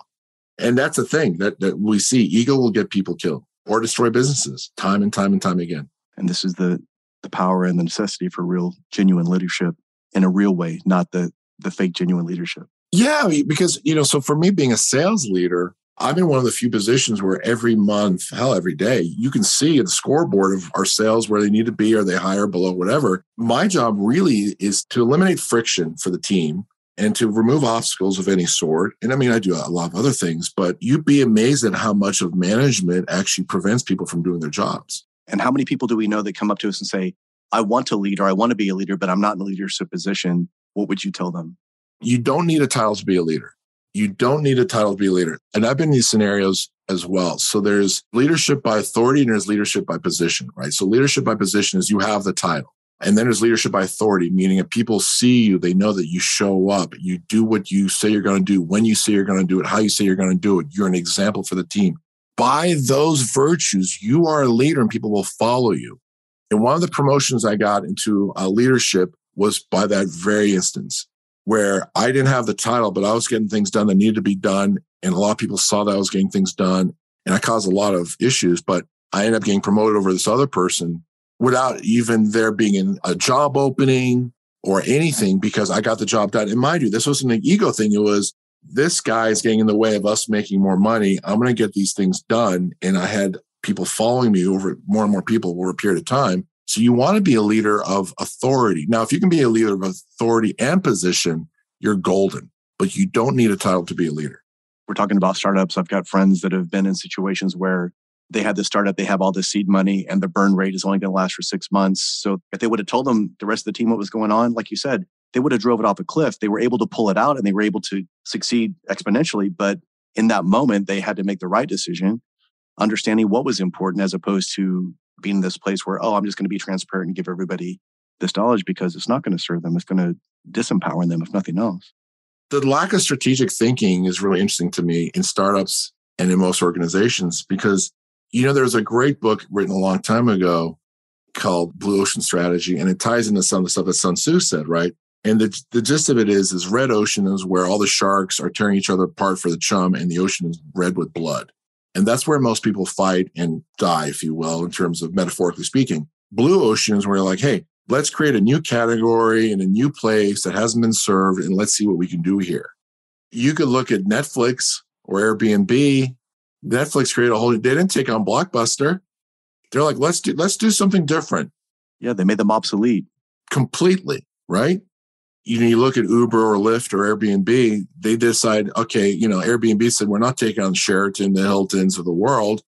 And that's the thing that, that we see. Ego will get people killed or destroy businesses time and time and time again. And this is the the power and the necessity for real, genuine leadership in a real way, not the the fake genuine leadership. Yeah, because you know, so for me being a sales leader, I'm in one of the few positions where every month, hell, every day, you can see the scoreboard of our sales where they need to be, are they higher, below, whatever. My job really is to eliminate friction for the team and to remove obstacles of any sort. And I mean, I do a lot of other things, but you'd be amazed at how much of management actually prevents people from doing their jobs. And how many people do we know that come up to us and say, I want to lead or I want to be a leader, but I'm not in a leadership position? What would you tell them? You don't need a title to be a leader. You don't need a title to be a leader. And I've been in these scenarios as well. So there's leadership by authority and there's leadership by position, right? So leadership by position is you have the title. And then there's leadership by authority, meaning if people see you, they know that you show up, you do what you say you're going to do, when you say you're going to do it, how you say you're going to do it. You're an example for the team. By those virtues, you are a leader and people will follow you. And one of the promotions I got into uh, leadership was by that very instance where I didn't have the title, but I was getting things done that needed to be done. And a lot of people saw that I was getting things done and I caused a lot of issues, but I ended up getting promoted over this other person without even there being a job opening or anything because I got the job done. And mind you, this wasn't an ego thing. It was this guy is getting in the way of us making more money. I'm going to get these things done. And I had people following me over more and more people over a period of time. So you want to be a leader of authority. Now, if you can be a leader of authority and position, you're golden, but you don't need a title to be a leader. We're talking about startups. I've got friends that have been in situations where they had the startup, they have all the seed money, and the burn rate is only going to last for six months. So if they would have told them the rest of the team what was going on, like you said, they would have drove it off a cliff. They were able to pull it out and they were able to succeed exponentially. But in that moment, they had to make the right decision, understanding what was important as opposed to being this place where, oh, I'm just going to be transparent and give everybody this knowledge because it's not going to serve them. It's going to disempower them, if nothing else. The lack of strategic thinking is really interesting to me in startups and in most organizations because, you know, there's a great book written a long time ago called Blue Ocean Strategy, and it ties into some of the stuff that Sun Tzu said, right? And the, the gist of it is, is red ocean is where all the sharks are tearing each other apart for the chum, and the ocean is red with blood. And that's where most people fight and die, if you will, in terms of metaphorically speaking. Blue ocean is where you're like, hey, let's create a new category in a new place that hasn't been served, and let's see what we can do here. You could look at Netflix or Airbnb. Netflix created a whole, they didn't take on Blockbuster. They're like, let's do, let's do something different. Yeah, they made them obsolete. Completely, right? You know, you look at Uber or Lyft or Airbnb, they decide, okay, you know, Airbnb said, we're not taking on Sheraton, the Hiltons of the world.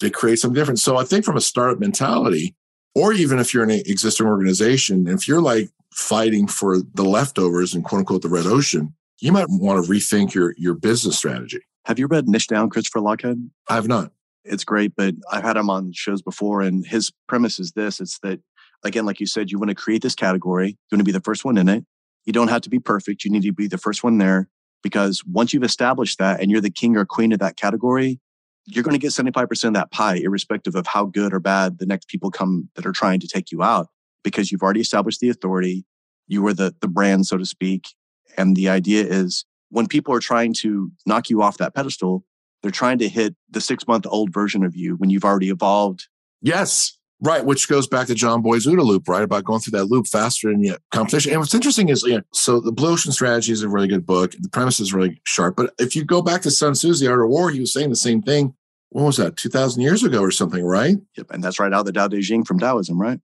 They create something different. So I think from a startup mentality, or even if you're in an existing organization, if you're like fighting for the leftovers and quote unquote the red ocean, you might want to rethink your, your business strategy. Have you read Niche Down, Christopher Lochhead? I have not. It's great, but I've had him on shows before, and his premise is this it's that, again, like you said, you want to create this category, you want to be the first one in it you don't have to be perfect. You need to be the first one there because once you've established that and you're the king or queen of that category, you're going to get 75% of that pie, irrespective of how good or bad the next people come that are trying to take you out, because you've already established the authority. You were the, the brand, so to speak. And the idea is when people are trying to knock you off that pedestal, they're trying to hit the six month old version of you when you've already evolved. Yes. Right, which goes back to John Boyd's OODA loop, right? About going through that loop faster than the competition. And what's interesting is, you know, so the Blue Ocean Strategy is a really good book. The premise is really sharp. But if you go back to Sun Tzu's The Art of War, he was saying the same thing. What was that, 2,000 years ago or something, right? Yep. And that's right out of the Tao Te Ching from Taoism, right?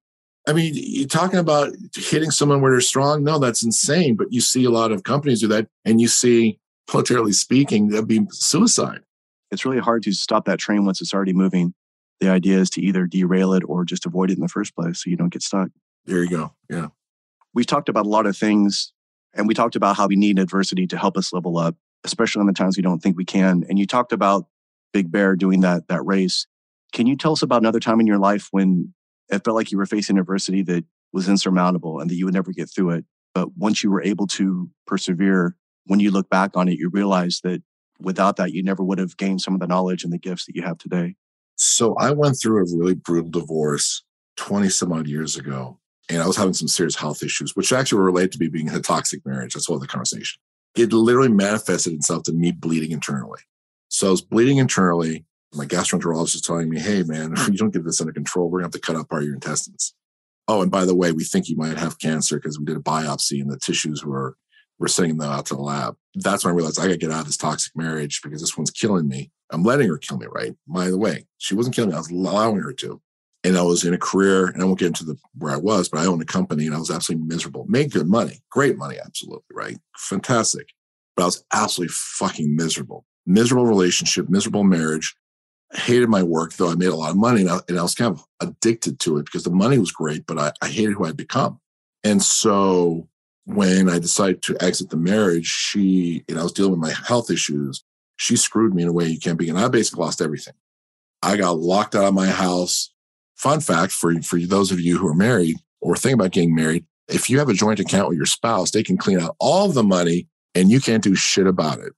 I mean, you're talking about hitting someone where they're strong. No, that's insane. But you see a lot of companies do that. And you see, militarily speaking, that'd be suicide. It's really hard to stop that train once it's already moving the idea is to either derail it or just avoid it in the first place so you don't get stuck. There you go. Yeah. We've talked about a lot of things and we talked about how we need adversity to help us level up, especially in the times we don't think we can. And you talked about Big Bear doing that that race. Can you tell us about another time in your life when it felt like you were facing adversity that was insurmountable and that you would never get through it? But once you were able to persevere, when you look back on it, you realize that without that, you never would have gained some of the knowledge and the gifts that you have today. So I went through a really brutal divorce 20 some odd years ago. And I was having some serious health issues, which actually were related to me being in a toxic marriage. That's all the conversation. It literally manifested itself to me bleeding internally. So I was bleeding internally. My gastroenterologist was telling me, hey, man, if you don't get this under control, we're going to have to cut out part of your intestines. Oh, and by the way, we think you might have cancer because we did a biopsy and the tissues were, we're sending them out to the lab. That's when I realized I got to get out of this toxic marriage because this one's killing me. I'm letting her kill me, right? By the way, she wasn't killing me. I was allowing her to. And I was in a career, and I won't get into the where I was, but I owned a company and I was absolutely miserable. Made good money, great money, absolutely, right? Fantastic. But I was absolutely fucking miserable. Miserable relationship, miserable marriage. I hated my work, though I made a lot of money and I, and I was kind of addicted to it because the money was great, but I, I hated who I'd become. And so when I decided to exit the marriage, she, and I was dealing with my health issues, she screwed me in a way you can't begin. I basically lost everything. I got locked out of my house. Fun fact for, for those of you who are married or think about getting married, if you have a joint account with your spouse, they can clean out all the money and you can't do shit about it.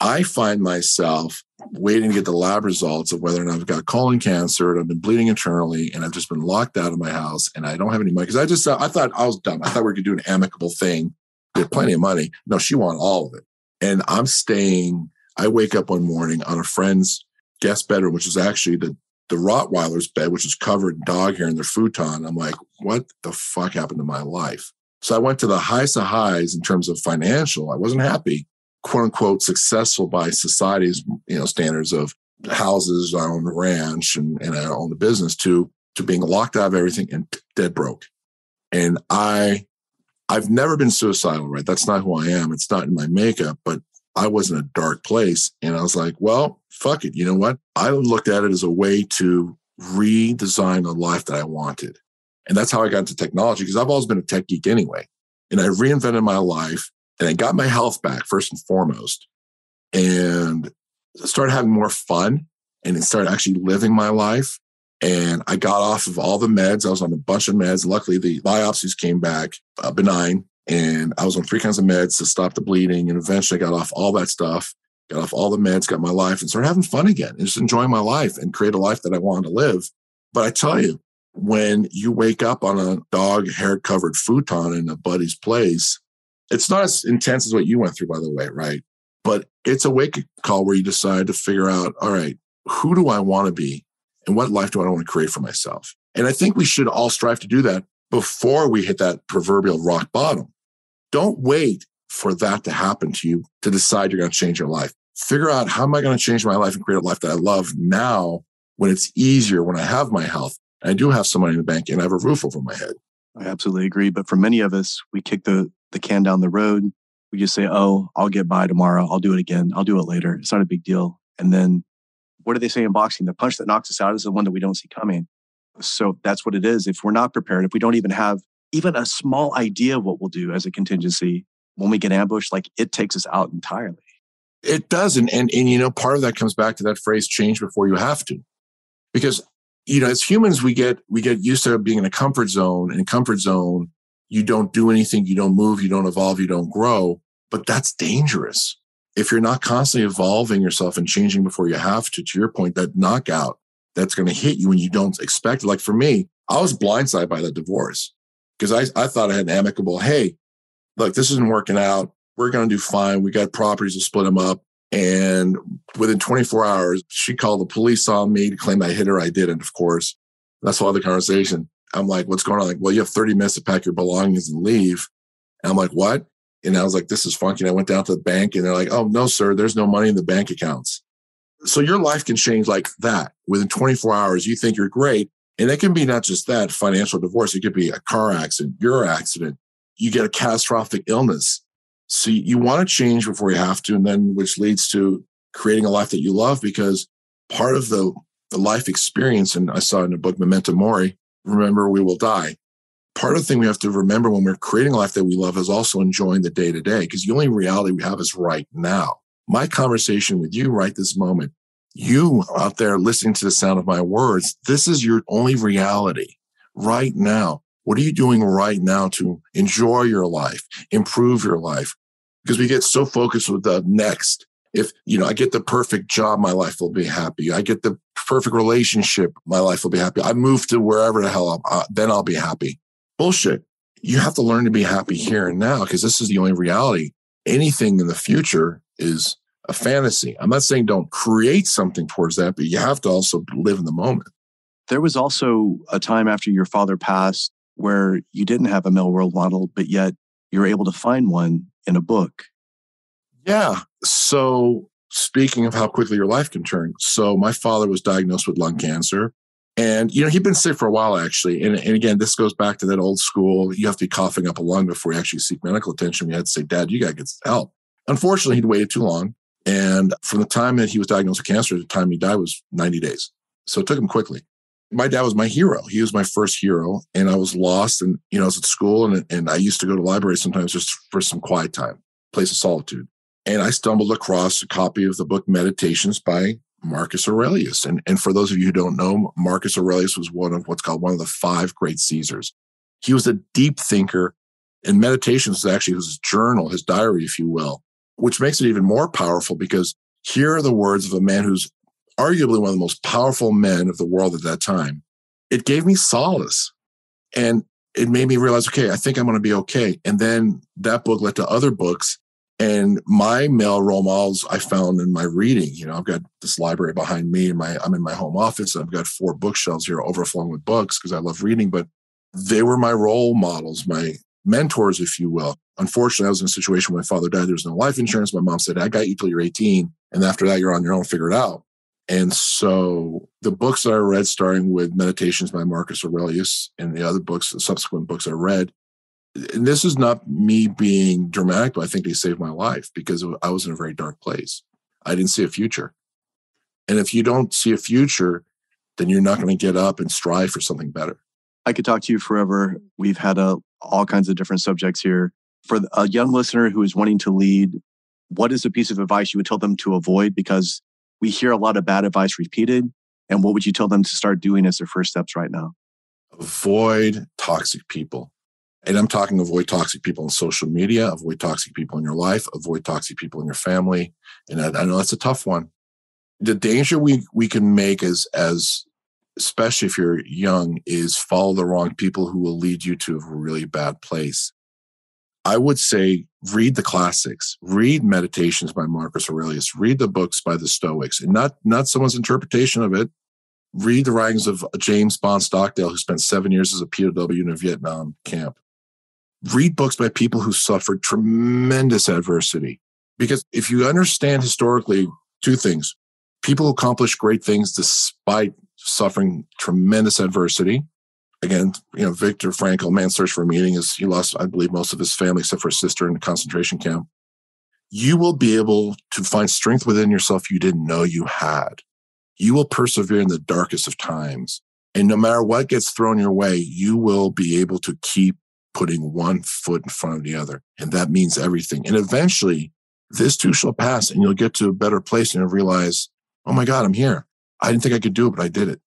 I find myself waiting to get the lab results of whether or not I've got colon cancer and I've been bleeding internally and I've just been locked out of my house and I don't have any money. Cause I just, I thought I was dumb. I thought we could do an amicable thing. We had plenty of money. No, she wanted all of it. And I'm staying I wake up one morning on a friend's guest bedroom, which is actually the the Rottweiler's bed, which is covered in dog hair in their futon. I'm like, what the fuck happened to my life? So I went to the highest of highs in terms of financial. I wasn't happy, quote unquote, successful by society's you know standards of houses, I own a ranch, and, and I own a business. To to being locked out of everything and dead broke. And I I've never been suicidal, right? That's not who I am. It's not in my makeup, but I was in a dark place. And I was like, well, fuck it. You know what? I looked at it as a way to redesign the life that I wanted. And that's how I got into technology because I've always been a tech geek anyway. And I reinvented my life and I got my health back first and foremost and started having more fun and started actually living my life. And I got off of all the meds. I was on a bunch of meds. Luckily, the biopsies came back uh, benign. And I was on three kinds of meds to stop the bleeding. And eventually I got off all that stuff, got off all the meds, got my life and started having fun again and just enjoying my life and create a life that I wanted to live. But I tell you, when you wake up on a dog hair covered futon in a buddy's place, it's not as intense as what you went through, by the way, right? But it's a wake call where you decide to figure out, all right, who do I want to be? And what life do I want to create for myself? And I think we should all strive to do that before we hit that proverbial rock bottom. Don't wait for that to happen to you to decide you're going to change your life. Figure out how am I going to change my life and create a life that I love now when it's easier, when I have my health. I do have some money in the bank and I have a roof over my head. I absolutely agree. But for many of us, we kick the, the can down the road. We just say, oh, I'll get by tomorrow. I'll do it again. I'll do it later. It's not a big deal. And then what do they say in boxing? The punch that knocks us out is the one that we don't see coming. So that's what it is. If we're not prepared, if we don't even have even a small idea of what we'll do as a contingency when we get ambushed, like it takes us out entirely. It does. And, and, and, you know, part of that comes back to that phrase, change before you have to. Because, you know, as humans, we get, we get used to being in a comfort zone and comfort zone, you don't do anything, you don't move, you don't evolve, you don't grow, but that's dangerous. if you're not constantly evolving yourself and changing before you have to, to your point, that knockout that's going to hit you when you don't expect it. Like for me, I was blindsided by the divorce because I, I thought I had an amicable, hey, look, this isn't working out. We're going to do fine. We got properties to split them up. And within 24 hours, she called the police on me to claim I hit her. I didn't, of course. That's all the conversation. I'm like, what's going on? Like, well, you have 30 minutes to pack your belongings and leave. And I'm like, what? And I was like, this is funky. And I went down to the bank and they're like, oh, no, sir, there's no money in the bank accounts. So your life can change like that within 24 hours. You think you're great. And it can be not just that financial divorce. It could be a car accident, your accident. You get a catastrophic illness. So you want to change before you have to. And then which leads to creating a life that you love because part of the, the life experience, and I saw in the book Memento Mori, remember we will die. Part of the thing we have to remember when we're creating a life that we love is also enjoying the day to day because the only reality we have is right now. My conversation with you right this moment, you out there listening to the sound of my words, this is your only reality right now. What are you doing right now to enjoy your life, improve your life? Because we get so focused with the next. If, you know, I get the perfect job, my life will be happy. I get the perfect relationship, my life will be happy. I move to wherever the hell, I'm, uh, then I'll be happy. Bullshit. You have to learn to be happy here and now because this is the only reality. Anything in the future is a fantasy. I'm not saying don't create something towards that, but you have to also live in the moment. There was also a time after your father passed where you didn't have a male role model, but yet you were able to find one in a book. Yeah. So, speaking of how quickly your life can turn, so my father was diagnosed with lung cancer. And, you know, he'd been sick for a while, actually. And, and again, this goes back to that old school you have to be coughing up a lung before you actually seek medical attention. We had to say, Dad, you got to get help. Unfortunately, he'd waited too long. And from the time that he was diagnosed with cancer to the time he died was 90 days. So it took him quickly my dad was my hero. He was my first hero, and I was lost. And you know, I was at school, and and I used to go to library sometimes just for some quiet time, place of solitude. And I stumbled across a copy of the book Meditations by Marcus Aurelius. And and for those of you who don't know, Marcus Aurelius was one of what's called one of the five great Caesars. He was a deep thinker, and Meditations is actually his journal, his diary, if you will, which makes it even more powerful because here are the words of a man who's arguably one of the most powerful men of the world at that time, it gave me solace. And it made me realize, okay, I think I'm going to be okay. And then that book led to other books. And my male role models I found in my reading. You know, I've got this library behind me and my I'm in my home office. I've got four bookshelves here overflowing with books because I love reading, but they were my role models, my mentors, if you will. Unfortunately, I was in a situation when my father died. There was no life insurance. My mom said, I got you till you're 18. And after that, you're on your own, figure it out. And so the books that I read, starting with Meditations by Marcus Aurelius and the other books, the subsequent books I read, and this is not me being dramatic, but I think they saved my life because I was in a very dark place. I didn't see a future. And if you don't see a future, then you're not going to get up and strive for something better. I could talk to you forever. We've had a, uh, all kinds of different subjects here. For a young listener who is wanting to lead, what is a piece of advice you would tell them to avoid? Because we hear a lot of bad advice repeated. And what would you tell them to start doing as their first steps right now? Avoid toxic people. And I'm talking avoid toxic people on social media, avoid toxic people in your life, avoid toxic people in your family. And I, I know that's a tough one. The danger we we can make as as especially if you're young is follow the wrong people who will lead you to a really bad place. I would say read the classics, read Meditations by Marcus Aurelius, read the books by the Stoics, and not not someone's interpretation of it. Read the writings of James Bond Stockdale, who spent seven years as a POW in a Vietnam camp. Read books by people who suffered tremendous adversity. Because if you understand historically two things, people accomplish great things despite suffering tremendous adversity, again, you know, Viktor Frankl, Man's Search for Meaning, is he lost, I believe, most of his family except for his sister in a concentration camp. You will be able to find strength within yourself you didn't know you had. You will persevere in the darkest of times. And no matter what gets thrown your way, you will be able to keep putting one foot in front of the other. And that means everything. And eventually, this too shall pass and you'll get to a better place and you'll realize, oh my God, I'm here. I didn't think I could do it, but I did it.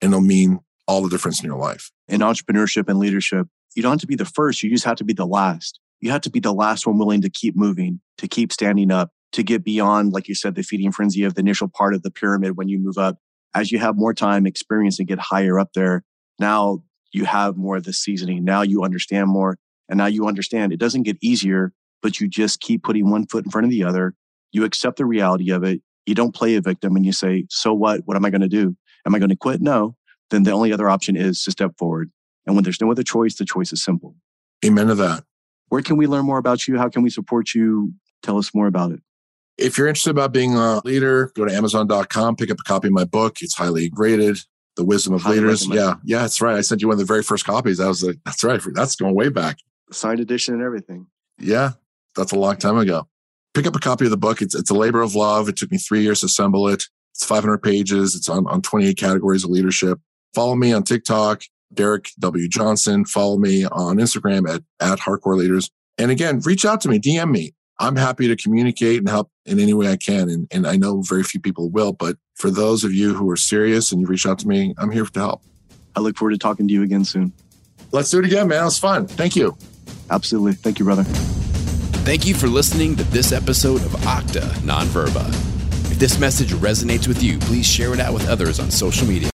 And it'll mean all the difference in your life. In entrepreneurship and leadership, you don't have to be the first, you just have to be the last. You have to be the last one willing to keep moving, to keep standing up, to get beyond, like you said, the feeding frenzy of the initial part of the pyramid when you move up. As you have more time, experience, and get higher up there, now you have more of the seasoning. Now you understand more. And now you understand it doesn't get easier, but you just keep putting one foot in front of the other. You accept the reality of it. You don't play a victim and you say, so what? What am I going to do? Am I going to quit? No. Then the only other option is to step forward. And when there's no other choice, the choice is simple. Amen to that. Where can we learn more about you? How can we support you? Tell us more about it. If you're interested about being a leader, go to amazon.com, pick up a copy of my book. It's highly graded. The Wisdom of Highly Leaders. Yeah, yeah, that's right. I sent you one of the very first copies. I was like, that's right. That's going way back. Signed edition and everything. Yeah, that's a long time ago. Pick up a copy of the book. It's it's a labor of love. It took me three years to assemble it. It's 500 pages. It's on, on 28 categories of leadership. Follow me on TikTok, Derek W. Johnson. Follow me on Instagram at, at Hardcore Leaders. And again, reach out to me, DM me. I'm happy to communicate and help in any way I can. And, and I know very few people will, but for those of you who are serious and you reach out to me, I'm here to help. I look forward to talking to you again soon. Let's do it again, man. It was fun. Thank you. Absolutely. Thank you, brother. Thank you for listening to this episode of Octa Nonverba. If this message resonates with you, please share it out with others on social media.